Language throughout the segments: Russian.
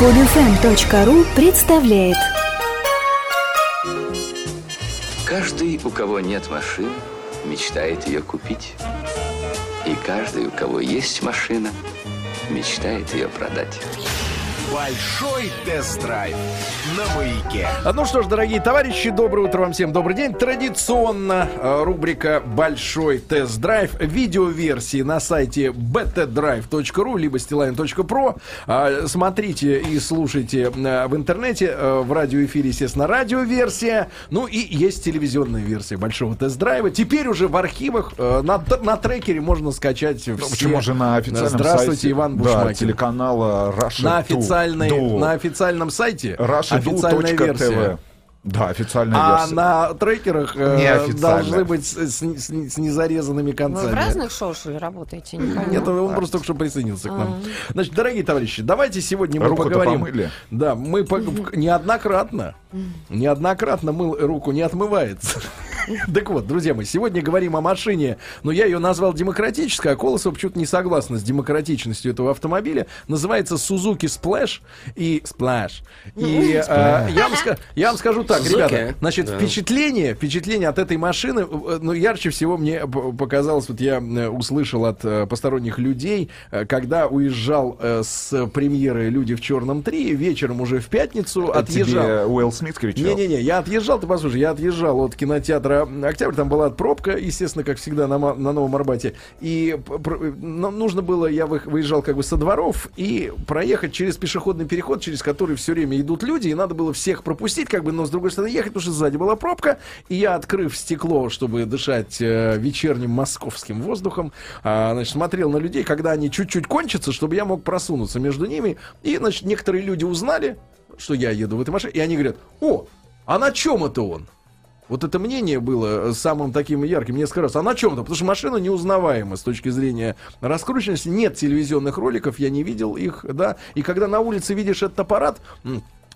Podfm.ru представляет Каждый, у кого нет машины, мечтает ее купить. И каждый, у кого есть машина, мечтает ее продать. Большой тест-драйв на маяке. А, Ну что ж, дорогие товарищи, доброе утро вам всем, добрый день. Традиционно э, рубрика «Большой тест-драйв». Видеоверсии на сайте btdrive.ru либо stiline.pro. А, Смотрите и слушайте э, в интернете, э, в радиоэфире, естественно, радиоверсия. Ну и есть телевизионная версия «Большого тест-драйва». Теперь уже в архивах на, на трекере можно скачать все. Ну, почему же на официальном Здравствуйте, сайте Иван да, Бушмакин. телеканала Russia на, 2. Официальной, Ду. на официальном сайте Russia2.tv. официальная версия. Да, официальная А версия. на трекерах э, должны быть с, с- с- с незарезанными Вы концами. в разных шоу, что ли, работаете? Не. Нет, он просто только что присоединился к нам. Значит, дорогие товарищи, давайте сегодня мы Руку-то поговорим. помыли? Да, мы по- неоднократно, неоднократно мыл руку не отмывается. Так вот, друзья мои, сегодня говорим о машине, но я ее назвал демократической, а Колосов почему-то не согласна с демократичностью этого автомобиля. Называется Suzuki Splash и Splash. И э, я, вам ска- я вам скажу так, Suzuki, ребята, значит, да. впечатление, впечатление от этой машины, ну, ярче всего мне показалось, вот я э, услышал от посторонних людей, когда уезжал с премьеры «Люди в черном 3», вечером уже в пятницу Это отъезжал. Тебе Уилл Смит кричал? Не-не-не, я отъезжал, ты послушай, я отъезжал от кинотеатра «Октябрь», там была пробка, естественно, как всегда, на, на Новом Арбате, и ну, нужно было, я вы- выезжал как бы со дворов, и проехать через пешеходный переход, через который все время идут люди, и надо было всех пропустить, как бы, но с другой стороны ехать, потому что сзади была пробка, и я, открыв стекло, чтобы дышать э, вечерним московским воздухом, а, значит, смотрел на людей, когда они чуть-чуть кончатся, чтобы я мог просунуться между ними, и, значит, некоторые люди узнали, что я еду в этой машине, и они говорят, о, а на чем это он? Вот это мнение было самым таким ярким несколько раз. А на чем-то? Потому что машина неузнаваема с точки зрения раскрученности. Нет телевизионных роликов, я не видел их, да. И когда на улице видишь этот аппарат,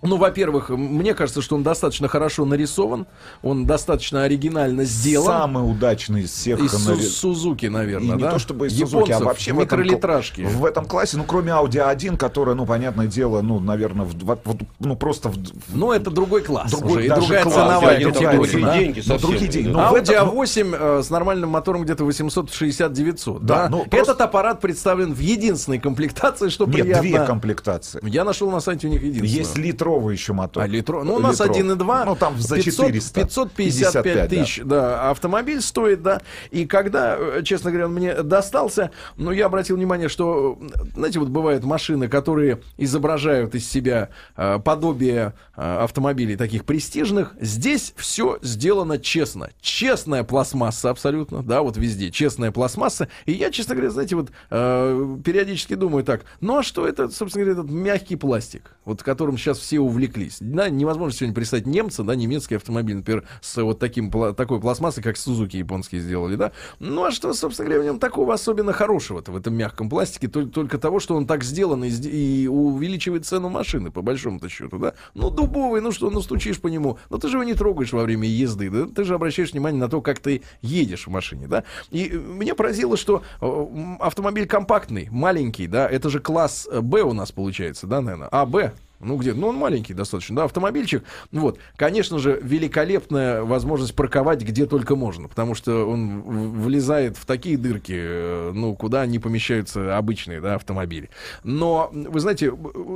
ну, во-первых, мне кажется, что он достаточно хорошо нарисован, он достаточно оригинально сделан. Самый удачный из всех Из нави- Сузуки, И наверное, не да? то чтобы из Сузуки, а Японцев, вообще в этом, микролитражки. в этом классе, ну, кроме Audi 1, которая, ну, понятное дело, ну, наверное, в два- вот, ну, просто в, в- Ну, это другой класс другой уже, и другая класс, ценовая не категория. другие да. деньги Ну, совсем. другие деньги. Ну, в Audi этом- A8 э, с нормальным мотором где-то 860-900. Да, Да, ну, просто- Этот аппарат представлен в единственной комплектации, что Нет, приятно. две комплектации. Я нашел на сайте у них единственную. Есть литровый еще мотор. А, литро... Ну, у нас Литровый. 1,2. Ну, там за 500 400. 555 55, да. тысяч, да. автомобиль стоит, да. И когда, э, честно говоря, он мне достался, ну, я обратил внимание, что, знаете, вот бывают машины, которые изображают из себя э, подобие э, автомобилей таких престижных. Здесь все сделано честно. Честная пластмасса абсолютно, да, вот везде. Честная пластмасса. И я, честно говоря, знаете, вот э, периодически думаю так, ну, а что это, собственно говоря, этот мягкий пластик, вот которым сейчас все увлеклись. Да, невозможно сегодня представить немца, да, немецкий автомобиль, например, с вот таким, такой пластмассой, как Сузуки японские сделали, да. Ну, а что, собственно говоря, в нем такого особенно хорошего-то в этом мягком пластике, только, только того, что он так сделан и, и увеличивает цену машины, по большому-то счету, да. Ну, дубовый, ну что, ну, стучишь по нему, но ты же его не трогаешь во время езды, да, ты же обращаешь внимание на то, как ты едешь в машине, да. И э, меня поразило, что э, автомобиль компактный, маленький, да, это же класс э, Б у нас получается, да, наверное, А, Б, ну где, ну он маленький достаточно, да, автомобильчик. Вот, конечно же, великолепная возможность парковать где только можно, потому что он влезает в такие дырки, э, ну куда не помещаются обычные, да, автомобили. Но вы знаете,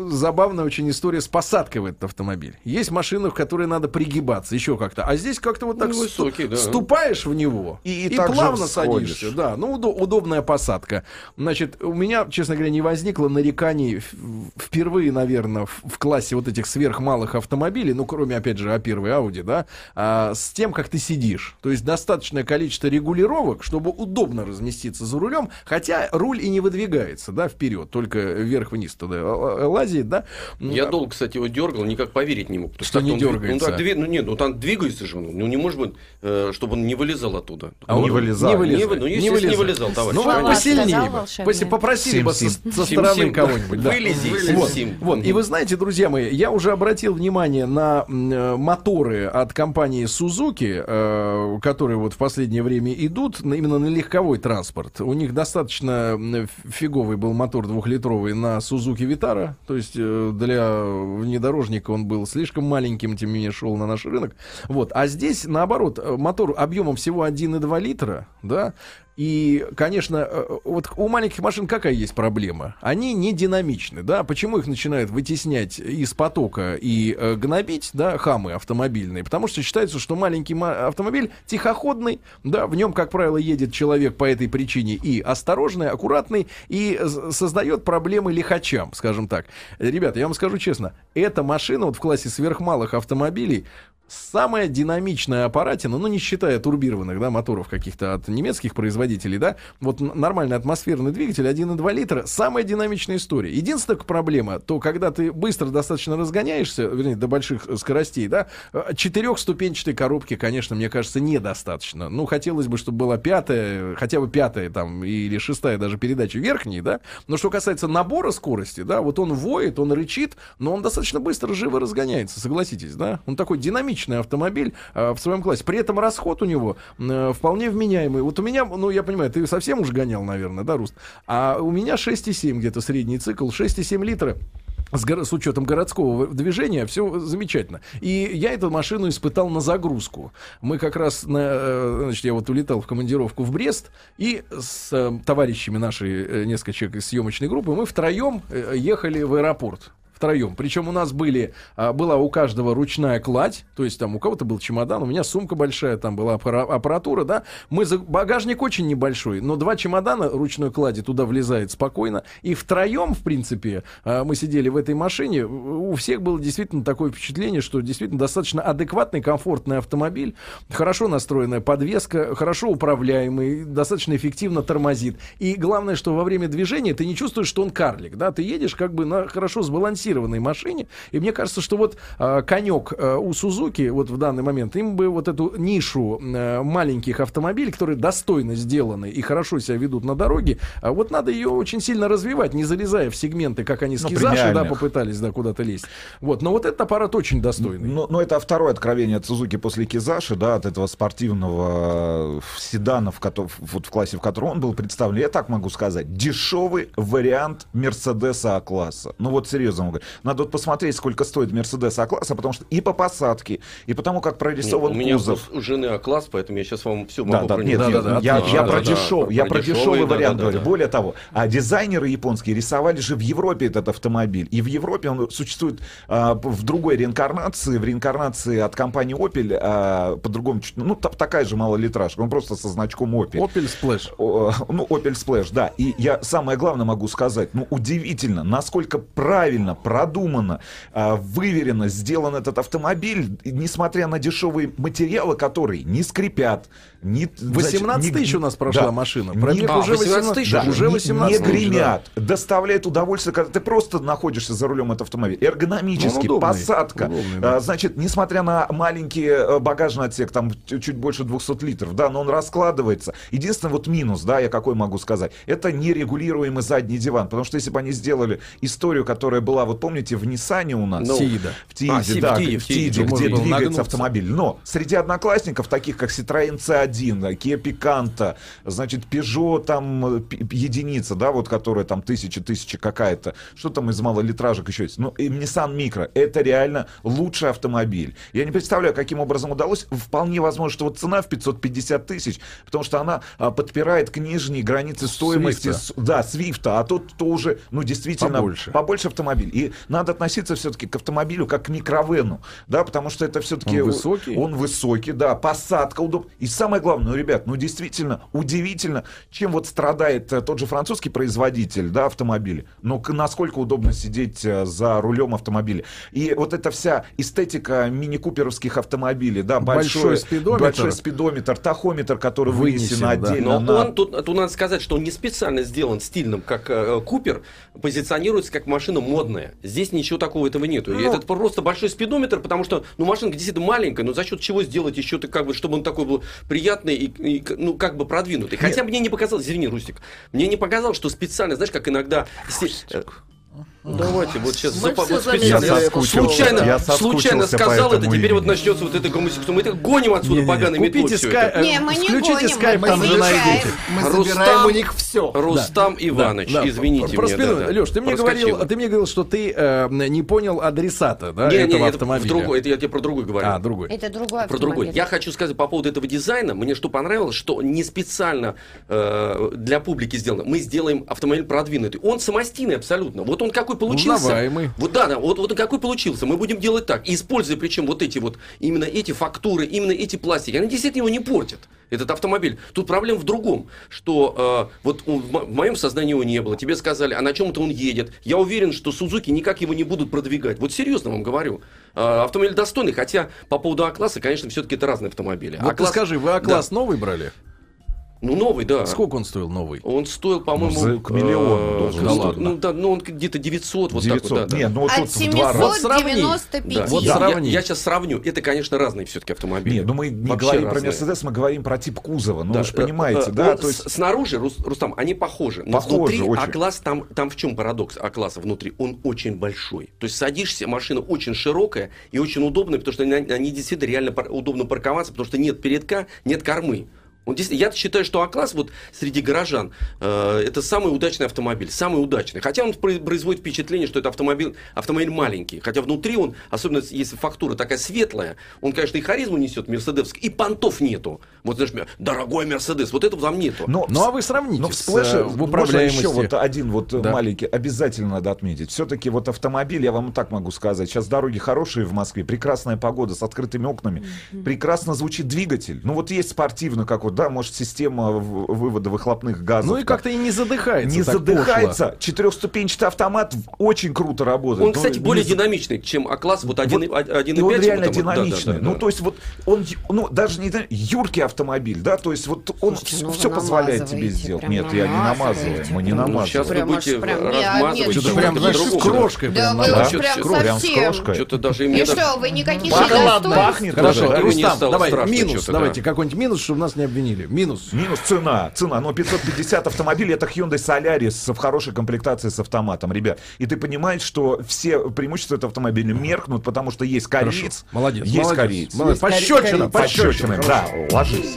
забавная очень история с посадкой в этот автомобиль. Есть машины, в которые надо пригибаться еще как-то, а здесь как-то вот так Ну, высокий, да. ступаешь в него И- и, и плавно садишься. Да, ну удо- удобная посадка. Значит, у меня, честно говоря, не возникло нареканий впервые, наверное, в, в классе вот этих сверхмалых автомобилей, ну, кроме, опять же, А1 Audi, да, а, с тем, как ты сидишь. То есть достаточное количество регулировок, чтобы удобно разместиться за рулем, хотя руль и не выдвигается, да, вперед, только вверх-вниз туда э, э, лазит, да. Я долго, кстати, его дергал, никак поверить не мог. Что не он дви- дергается? Ну, так, ну, нет, ну там двигается же он. Ну, не может быть, э, чтобы он не вылезал оттуда. А Ну, не он вылезал. Не вылезал. Не ну, естественно, не вылезал, товарищ, Ну, вы посильнее Сказал бы. Попросили бы со, стороны кого-нибудь. да. Вылези, вот. И вы знаете, друзья мои, я уже обратил внимание на э, моторы от компании Suzuki, э, которые вот в последнее время идут именно на легковой транспорт. У них достаточно м, фиговый был мотор двухлитровый на Suzuki Vitara, то есть э, для внедорожника он был слишком маленьким, тем не менее шел на наш рынок. Вот, а здесь наоборот э, мотор объемом всего 1,2 литра, да. И, конечно, э, вот у маленьких машин какая есть проблема? Они не динамичны, да? Почему их начинают вытеснять из потока и э, гнобить, да, хамы автомобильные? Потому что считается, что маленький ма- автомобиль тихоходный, да, в нем, как правило, едет человек по этой причине и осторожный, аккуратный, и создает проблемы лихачам, скажем так. Э, Ребята, я вам скажу честно, эта машина вот в классе сверхмалых автомобилей Самая динамичная аппаратина, ну не считая турбированных да, моторов каких-то от немецких производителей, да, вот нормальный атмосферный двигатель 1,2 литра, самая динамичная история. Единственная проблема, то когда ты быстро достаточно разгоняешься, вернее, до больших скоростей, да, э, четырехступенчатой коробки, конечно, мне кажется, недостаточно. Ну, хотелось бы, чтобы была пятая, хотя бы пятая там, или шестая даже передача верхней, да, но что касается набора скорости, да, вот он воет, он рычит, но он достаточно быстро, живо разгоняется, согласитесь, да? Он такой динамичный автомобиль э, в своем классе. При этом расход у него э, вполне вменяемый. Вот у меня, ну, я понимаю, ты совсем уж гонял, наверное, да, Руст? А у меня 6,7 где-то средний цикл, 6,7 литра. С, горо- с учетом городского движения все замечательно. И я эту машину испытал на загрузку. Мы как раз, на, э, значит, я вот улетал в командировку в Брест, и с э, товарищами нашей, э, несколько человек из съемочной группы, мы втроем э, ехали в аэропорт втроем. Причем у нас были, а, была у каждого ручная кладь, то есть там у кого-то был чемодан, у меня сумка большая, там была аппара- аппаратура, да. Мы за... Багажник очень небольшой, но два чемодана ручной клади туда влезает спокойно. И втроем, в принципе, а, мы сидели в этой машине. У всех было действительно такое впечатление, что действительно достаточно адекватный, комфортный автомобиль, хорошо настроенная подвеска, хорошо управляемый, достаточно эффективно тормозит. И главное, что во время движения ты не чувствуешь, что он карлик, да, ты едешь как бы на хорошо сбалансированной машине. И мне кажется, что вот а, конек а, у Сузуки вот в данный момент им бы вот эту нишу а, маленьких автомобилей, которые достойно сделаны и хорошо себя ведут на дороге, а вот надо ее очень сильно развивать, не залезая в сегменты, как они с Ну, Кизаши, да, попытались, да, куда-то лезть. Вот, но вот этот аппарат очень достойный. Ну, ну, это второе откровение от Сузуки после Кизаши, да, от этого спортивного э, седана, в, кото- вот в классе, в котором он был представлен. Я так могу сказать, дешевый вариант Мерседеса А-класса. Ну вот серьезно говорить. Надо вот посмотреть, сколько стоит Мерседес А-класса, потому что и по посадке, и потому как Нет, прорисован у меня кузов. у жены А-класс, поэтому я сейчас вам все Да, могу да, про нет, него я, да, я, я Да, про, да, дешев- я про дешевый, да, вариант да, говорю. да. Более того, а дизайнеры японские рисовали же в Европе этот автомобиль. И в Европе он существует а, в другой реинкарнации, в реинкарнации от компании Opel, а, по-другому, чуть- ну, та- такая же малолитражка, он просто со значком Opel. Opel Splash. О, ну, Opel Splash, да. И я самое главное могу сказать, ну, удивительно, насколько правильно, продуманно, а, выверенно сделан этот автомобиль, несмотря на дешевые материалы, которые не скрипят, не... 18 не- тысяч у нас прошла да, машина. не- Пробег А, уже 18 18 тысяч да, уже не- 18 не тысяч, да. гремят, доставляет удовольствие, когда ты просто находишься за рулем этого автомобиля. Эргономически, Он удобный, посадка. удобный, да. А, значит, несмотря на маленький э, багажный отсек, там чуть чуть больше 200 литров, да, но он раскладывается. Единственный вот минус, да, я какой могу сказать, это нерегулируемый задний диван, потому что если бы они сделали историю, которая была, вот помните, в Ниссане у нас, Ну, Тиида. в Тииде, А, Си- в да, Тииде, в Тииде, где двигается нагнуться. автомобиль. Но среди одноклассников, таких как Citroёn C1, да, Kia Picanto, значит, Peugeot там э, единица, да, вот которая там тысяча, тысяча какая-то, что там из малолитражек еще есть? Ну, и Nissan Micro, это реально лучший автомобиль. Я не представляю, каким образом удалось. Вполне возможно, что вот цена в 550 тысяч, потому что она а, подпирает к нижней границе стоимости, Свифта. с- да, Свифта, а тот, то уже, ну, действительно, Побольше. побольше автомобиль. И надо относиться все-таки к автомобилю как к микровену, да, потому что это все-таки... Он высокий? Он высокий, да, посадка удобна. И самое главное, ну, ребят, ну, действительно, удивительно, чем вот страдает э, тот же французский производитель, да, автомобиля. Но насколько удобно сидеть э, за рулем автомобиля. И вот эта вся эстетика мини-куперовских автомобилей, да, Большой большой, спидометр. большой спидометр, тахометр, который вынесен, Вынесен, да. отдельно Но на... он, тут, тут надо сказать, что он не специально сделан стильным, как э, Купер, позиционируется как машина модная. Здесь ничего такого этого нету. И Ну. это просто большой спидометр, потому что, ну, машинка действительно маленькая, но за счет чего сделать еще ты как бы, чтобы он такой был приятный и, и, ну, как бы продвинутый. Хотя мне не показалось, извини, Рустик, мне не показалось, что специально, знаешь, как иногда... э, Давайте, вот сейчас запа- вот специально, Я случайно, Я случайно сказал это, теперь вот начнется вот это гомосексуал. Мы это гоним отсюда Не-не-не, поганой метлой Купите всё скай... это. Не, мы не Включите гоним, скайп, мы там же найдете. Мы Рустам- забираем у них все. Рустам Иванович, Да, да. извините Просто, меня. да, да. Леш, ты мне говорил, ты мне говорил, что ты э, не понял адресата, да, Не, не, этого это автомобиля. другой, это я тебе про другой говорю. А, другой. Это другой Про другой. Я хочу сказать по поводу этого дизайна. Мне что понравилось, что не специально э, для публики сделано. Мы сделаем автомобиль продвинутый. Он самостийный абсолютно. Вот он какой получился. Узнаваемый. Вот да, да. Вот, вот какой получился. Мы будем делать так. Используя причем вот эти вот, именно эти фактуры, именно эти пластики. Они действительно его не портят. Этот автомобиль. Тут проблема в другом, что э, вот он- в мо- в моем сознании его не было. Тебе сказали, а на чем это он едет. Я уверен, что Сузуки никак его не будут продвигать. Вот серьезно вам говорю. Э, автомобиль достойный, хотя по поводу А-класса, конечно, все-таки это разные автомобили. Вот ты А-класс- скажи, вы А-класс новый брали? Ну, новый, да. Сколько он стоил новый? Он стоил, по-моему... Ну, за- к миллиону э, должен ну, стоить. ну, Да ладно. да, ну, он где-то 900, вот 900. так вот, да, да. Не, ну вот От тут в два раза. Вот сравни. 795. Да. Вот я, сравни. я, сейчас сравню. Это, конечно, разные все-таки автомобили. Не, ну мы не Вообще говорим про разные. Мерседес, мы говорим про тип кузова. Ну Да, вы же э, понимаете, э, да? вот То есть снаружи, Рус- Рустам, они похожи. Но Похожи внутри очень. А-класс, там, там в чем парадокс А-класса внутри? Он очень большой. То есть садишься, машина очень широкая и очень удобная, потому что они, они действительно реально пар- удобно парковаться, потому что нет передка, нет кормы. Он я считаю, что А-класс вот среди горожан э, это самый удачный автомобиль, самый удачный. Хотя он про- производит впечатление, что это автомобиль, автомобиль маленький. Хотя внутри он, особенно если фактура такая светлая, он, конечно, и харизму несет мерседесский, и понтов нету. Вот знаешь, дорогой Мерседес, вот этого там нету. Но Ну а вы сравните Но в сплэше в можно управляемости. еще вот один вот э, Да. маленький обязательно надо отметить. Все-таки вот автомобиль, я вам так могу сказать, сейчас дороги хорошие в Москве, прекрасная погода с открытыми окнами, прекрасно звучит двигатель. Ну вот есть спортивно, как вот, да, может система вывода выхлопных газов. Ну и как-то и не задыхается. не так задыхается. Четырехступенчатый автомат очень круто работает. Он, Ну, кстати, не более за- динамичный, чем А-класс, вот 1.5. Вот, Вот, и он реально вот там вот, да, да, динамичный. да, Ну, да. то есть, вот он, ну, даже не юркий автомобиль, да, то есть, вот он Слушайте, ну все позволяет тебе сделать. Нет, я не намазываю, мы не Ну, намазываем. сейчас вы Прям будете прям, не, размазывать, что-то прям, знаешь, с да. крошкой. Да прям вы прям совсем. крошкой. Что-то даже и что, вы никаких Пахнет, Хорошо, Рустам, давай, минус, давайте, да. какой-нибудь минус, чтобы нас не обвинили. Минус. Минус цена. Цена. Но 550 автомобилей это Hyundai Solaris в хорошей комплектации с автоматом, ребят. И ты понимаешь, что все преимущества этого автомобиля меркнут, потому что есть кореец. Молодец. Есть молодец, кореец. молодец. Есть Пощечина, пощечина. Да, ложись.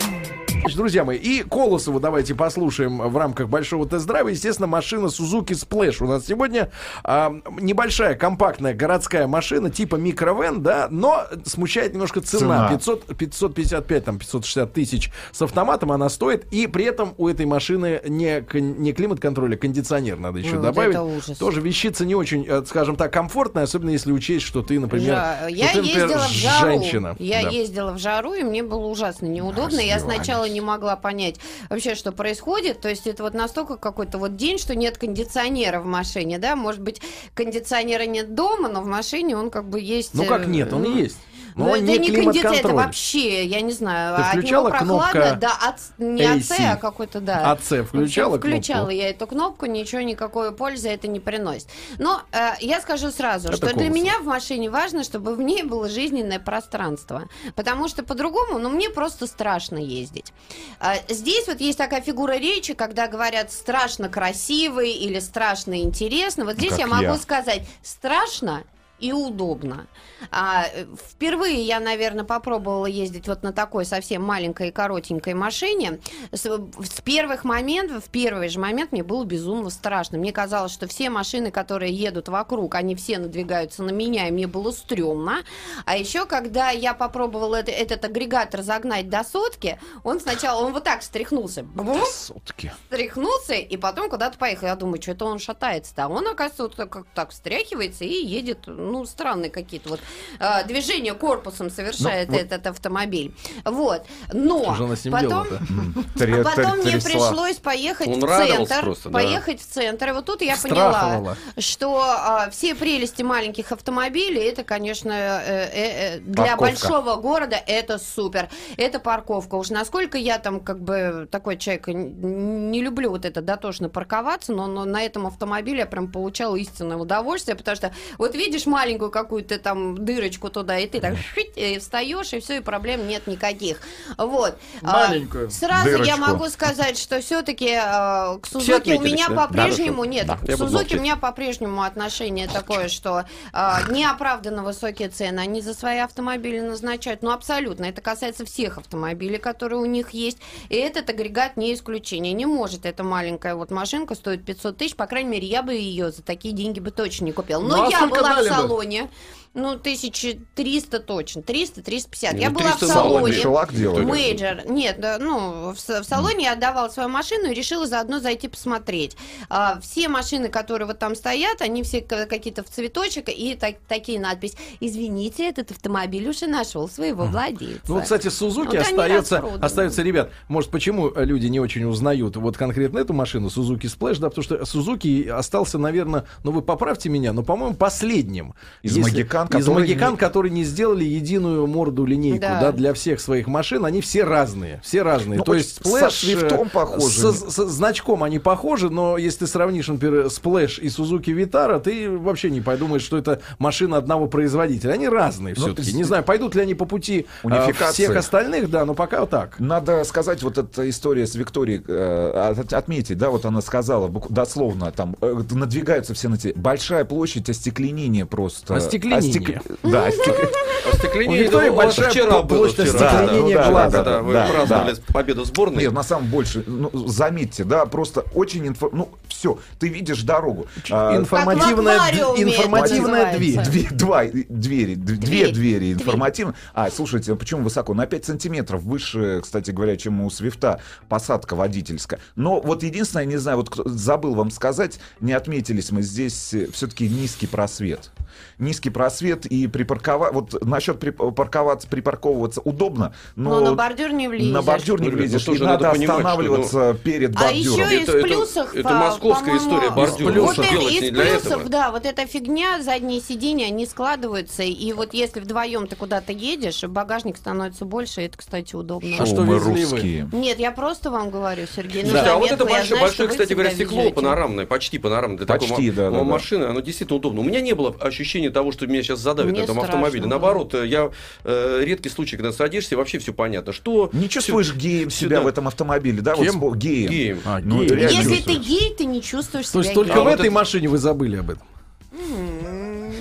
Значит, друзья мои, и Колосову давайте послушаем в рамках большого тест-драйва. Естественно, машина Suzuki Splash у нас сегодня. А, небольшая, компактная городская машина типа микровен, да, но смущает немножко цена. Цена. 500, 555, там, 560 тысяч с автоматом она стоит. И при этом у этой машины не, не климат-контроль, а кондиционер надо еще Ну, добавить. это ужас. Тоже вещица не очень, э, скажем так, комфортная, особенно если учесть, что ты, например, Я, что я ты, например, ездила в жару. женщина. Я Да. ездила в жару, и мне было ужасно неудобно. Я сначала не могла понять вообще, что происходит. То есть это вот настолько какой-то вот день, что нет кондиционера в машине, да? Может быть, кондиционера нет дома, но в машине он как бы есть. Ну как э, нет, он и есть. Но Ну, он это не не кондиционер, это вообще, я не знаю. Ты от него включала прохладно, кнопка да, от, не AC? а какой-то, да. АЦ включала общем, Включала кнопку? я эту кнопку, ничего, никакой пользы это не приносит. Но э, я скажу сразу, Это что для Колосов. меня в машине важно, чтобы в ней было жизненное пространство. Потому что по-другому, ну, мне просто страшно ездить. А, здесь вот есть такая фигура речи, когда говорят страшно красивый или страшно интересно. Вот здесь как я могу я. сказать страшно и удобно. А, э, впервые я, наверное, попробовала ездить вот на такой совсем маленькой и коротенькой машине. С, с первых моментов, в первый же момент мне было безумно страшно. Мне казалось, что все машины, которые едут вокруг, они все надвигаются на меня, и мне было стрёмно. А еще, когда я попробовала это- этот агрегат разогнать до сотки, он сначала, он вот так встряхнулся. Бум! Сотки. встряхнулся и потом куда-то поехал. Я думаю, что это он шатается-то. А он, оказывается, вот как так встряхивается и едет, ну, странные какие-то вот э, движения корпусом совершает Ну, вот- этот автомобиль. Вот. Но потом... А потом мне пришлось поехать Он в центр, просто, да. поехать в центр. И вот тут я поняла, что а, все прелести маленьких автомобилей, это, конечно, э, э, э, для Парковка. большого города это супер. Это парковка. Уж насколько я там как бы такой человек не люблю вот это дотошно парковаться, но, но на этом автомобиле я прям получала истинное удовольствие, потому что вот видишь маленькую какую-то там дырочку туда, и ты так шить, и встаешь, и все, и проблем нет никаких. Вот. А, Маленькую Сразу я дырочку. могу сказать, что все-таки к Все Сузуки у меня да? по-прежнему Да, нет. да, К я Сузуки у меня по-прежнему отношение такое, что а, неоправданно высокие цены они за свои автомобили назначают. Ну, абсолютно. Это касается всех автомобилей, которые у них есть. И этот агрегат не исключение. Не может эта маленькая вот машинка стоит 500 тысяч. По крайней мере, я бы ее за такие деньги бы точно не купила. Но Ну, а я сколько была в бы? Салоне. Ну, 1300 точно. 300-350. Я Ну, была в 300 салоне. Шеллак делали. Major. Нет, да, ну, в, в салоне я отдавала свою машину и решила заодно зайти посмотреть. А, все машины, которые вот там стоят, они все какие-то в цветочек и так- такие надписи. Извините, этот автомобиль уже нашел своего владельца. Ну, вот, кстати, Suzuki Вот остается, остается, ребят, может, почему э, люди не очень узнают вот конкретно эту машину, Сузуки Splash, да, потому что Suzuki остался, наверное, ну вы поправьте меня, но, по-моему, последним. Из Магикан, из которые Магикан, не- которые не сделали единую морду линейку, да. Да. для всех своих машин, они все разные, все разные. Ну, То есть со Splash шрифтом э, похожи. со- со значком они похожи, но если ты сравнишь, например, Splash и Сузуки Витара, ты вообще не подумаешь, что это машина одного производителя. Они разные Ну, все-таки. с- Не знаю, пойдут ли они по пути э, Унификации. всех остальных, да, но пока вот так. Надо сказать, вот эта история с Викторией, э, от- отметить, да, вот она сказала, дословно, там, надвигаются все на те. Большая площадь остекленения просто. Остекленение. Остек- Да, остек- Остекление, У Виктории ну, большая вчера было площадь вчера, остекления да. глаза. Когда вы Да, праздновали да. победу сборной. Нет, на самом больше, ну, заметьте, да, просто очень инфо... Ну, все, ты видишь дорогу. А, Информативная, Как в аквариуме д- информативная дверь. Две, два, двери, две Дверь. двери Дверь. информативно. А, слушайте, а почему высоко? На 5 сантиметров выше, кстати говоря, чем у Свифта посадка водительская. Но вот единственное, я не знаю, вот кто- забыл вам сказать, не отметились мы здесь все-таки низкий просвет. Низкий просвет и припарковать, вот насчет припарковаться, припарковываться удобно, но, Но на бордюр не влезешь. на бордюр не Ну, влезешь, ну, и надо, надо понимать, что, останавливаться перед А бордюром. еще из Это- это- плюсов... это а, московская по-моему, история, бордюр. Вот Нужно это- из плюсов, этого. да, вот эта фигня, задние сиденья, они складываются, и вот если вдвоем ты куда-то едешь, багажник становится больше, и это, кстати, удобно. А что вы? русские. Нет, я просто вам говорю, Сергей. ну, Слушайте, а вот это большое, большое кстати говоря, стекло везете. панорамное, почти панорамное. Для Почти, такой да, да, да. машины, оно действительно удобно. У меня не было ощущения того, что меня сейчас задавит Мне на этом страшно автомобиле. было. Наоборот, э, я э, редкий случай, когда садишься, вообще все понятно. Что Не чувствуешь геем себя сюда. в этом автомобиле, да? Кем? Вот геем. Геем. А, Ну, реально Если чувствуешь. ты гей, ты не чувствуешь Слушай, себя только геем. в вот этой это- машине вы забыли об этом.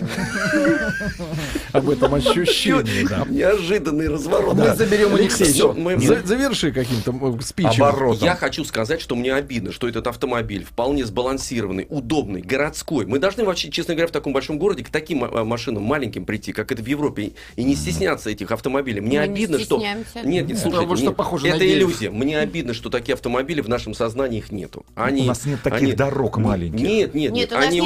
Об этом ощущении, да. неожиданный разворот. Мы заберем Алексея. Заверши каким-то спичем. Оборотом. Я хочу сказать, что мне обидно, что этот автомобиль вполне сбалансированный, удобный, городской. Мы должны вообще, честно говоря, в таком большом городе к таким э, машинам маленьким прийти, как это в Европе, и- не стесняться этих автомобилей. Мне обидно, что... Нет, нет, слушайте, это иллюзия. Мне обидно, что такие автомобили в нашем сознании их нету. Они, У нас нет таких они- дорог маленьких. Нет, нет, Нет, нет. Они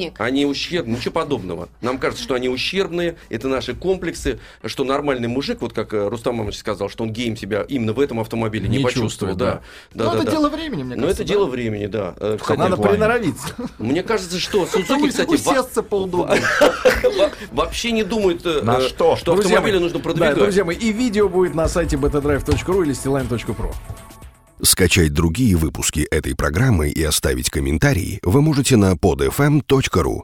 денег. Они ущербные. Ничего подобного. Нам кажется, что они ущербные. Это наши комплексы. Что нормальный мужик, вот как э, Рустам Мамович сказал, что он геем себя именно в этом автомобиле не, Не почувствовал. чувствует, Да. Да, Ну, да, это да. дело времени, мне Но кажется. это да? дело времени, да. Э, кстати, Надо приноровиться. Мне кажется, что Сузуки, кстати, усесться поудобнее. во- вообще не думает, э, На что? что автомобили мои, нужно Да, продвигать. друзья мои, и видео будет на сайте betadrive.ru или stline.pro. Скачать другие выпуски этой программы и оставить комментарии вы можете на podfm.ru.